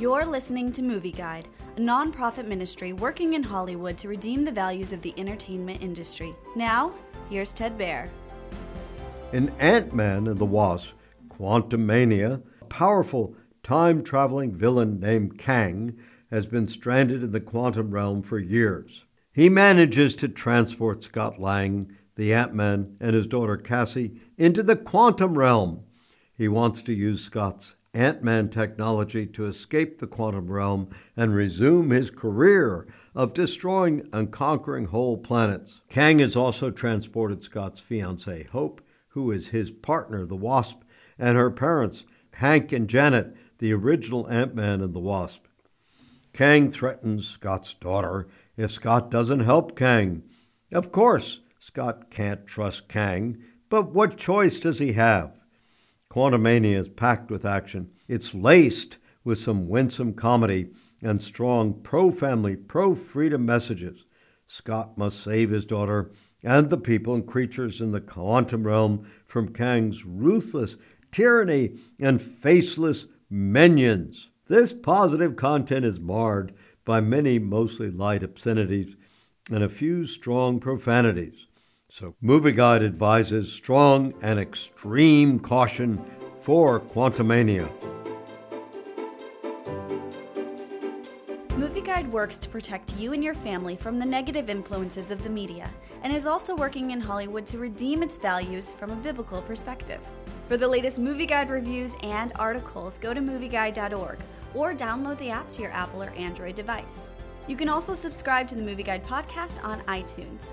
You're listening to Movie Guide, a nonprofit ministry working in Hollywood to redeem the values of the entertainment industry. Now, here's Ted Baehr. In Ant Man and the Wasp, Quantumania, a powerful time traveling villain named Kang has been stranded in the quantum realm for years. He manages to transport Scott Lang, the Ant Man, and his daughter Cassie into the quantum realm. He wants to use Scott's Ant Man technology to escape the quantum realm and resume his career of destroying and conquering whole planets. Kang has also transported Scott's fiancee, Hope, who is his partner, the Wasp, and her parents, Hank and Janet, the original Ant Man and the Wasp. Kang threatens Scott's daughter if Scott doesn't help Kang. Of course, Scott can't trust Kang, but what choice does he have? Quantumania is packed with action. It's laced with some winsome comedy and strong pro family, pro freedom messages. Scott must save his daughter and the people and creatures in the quantum realm from Kang's ruthless tyranny and faceless minions. This positive content is marred by many mostly light obscenities and a few strong profanities. So, Movie Guide advises strong and extreme caution for Quantumania. Movie Guide works to protect you and your family from the negative influences of the media and is also working in Hollywood to redeem its values from a biblical perspective. For the latest Movie Guide reviews and articles, go to movieguide.org or download the app to your Apple or Android device. You can also subscribe to the Movie Guide podcast on iTunes.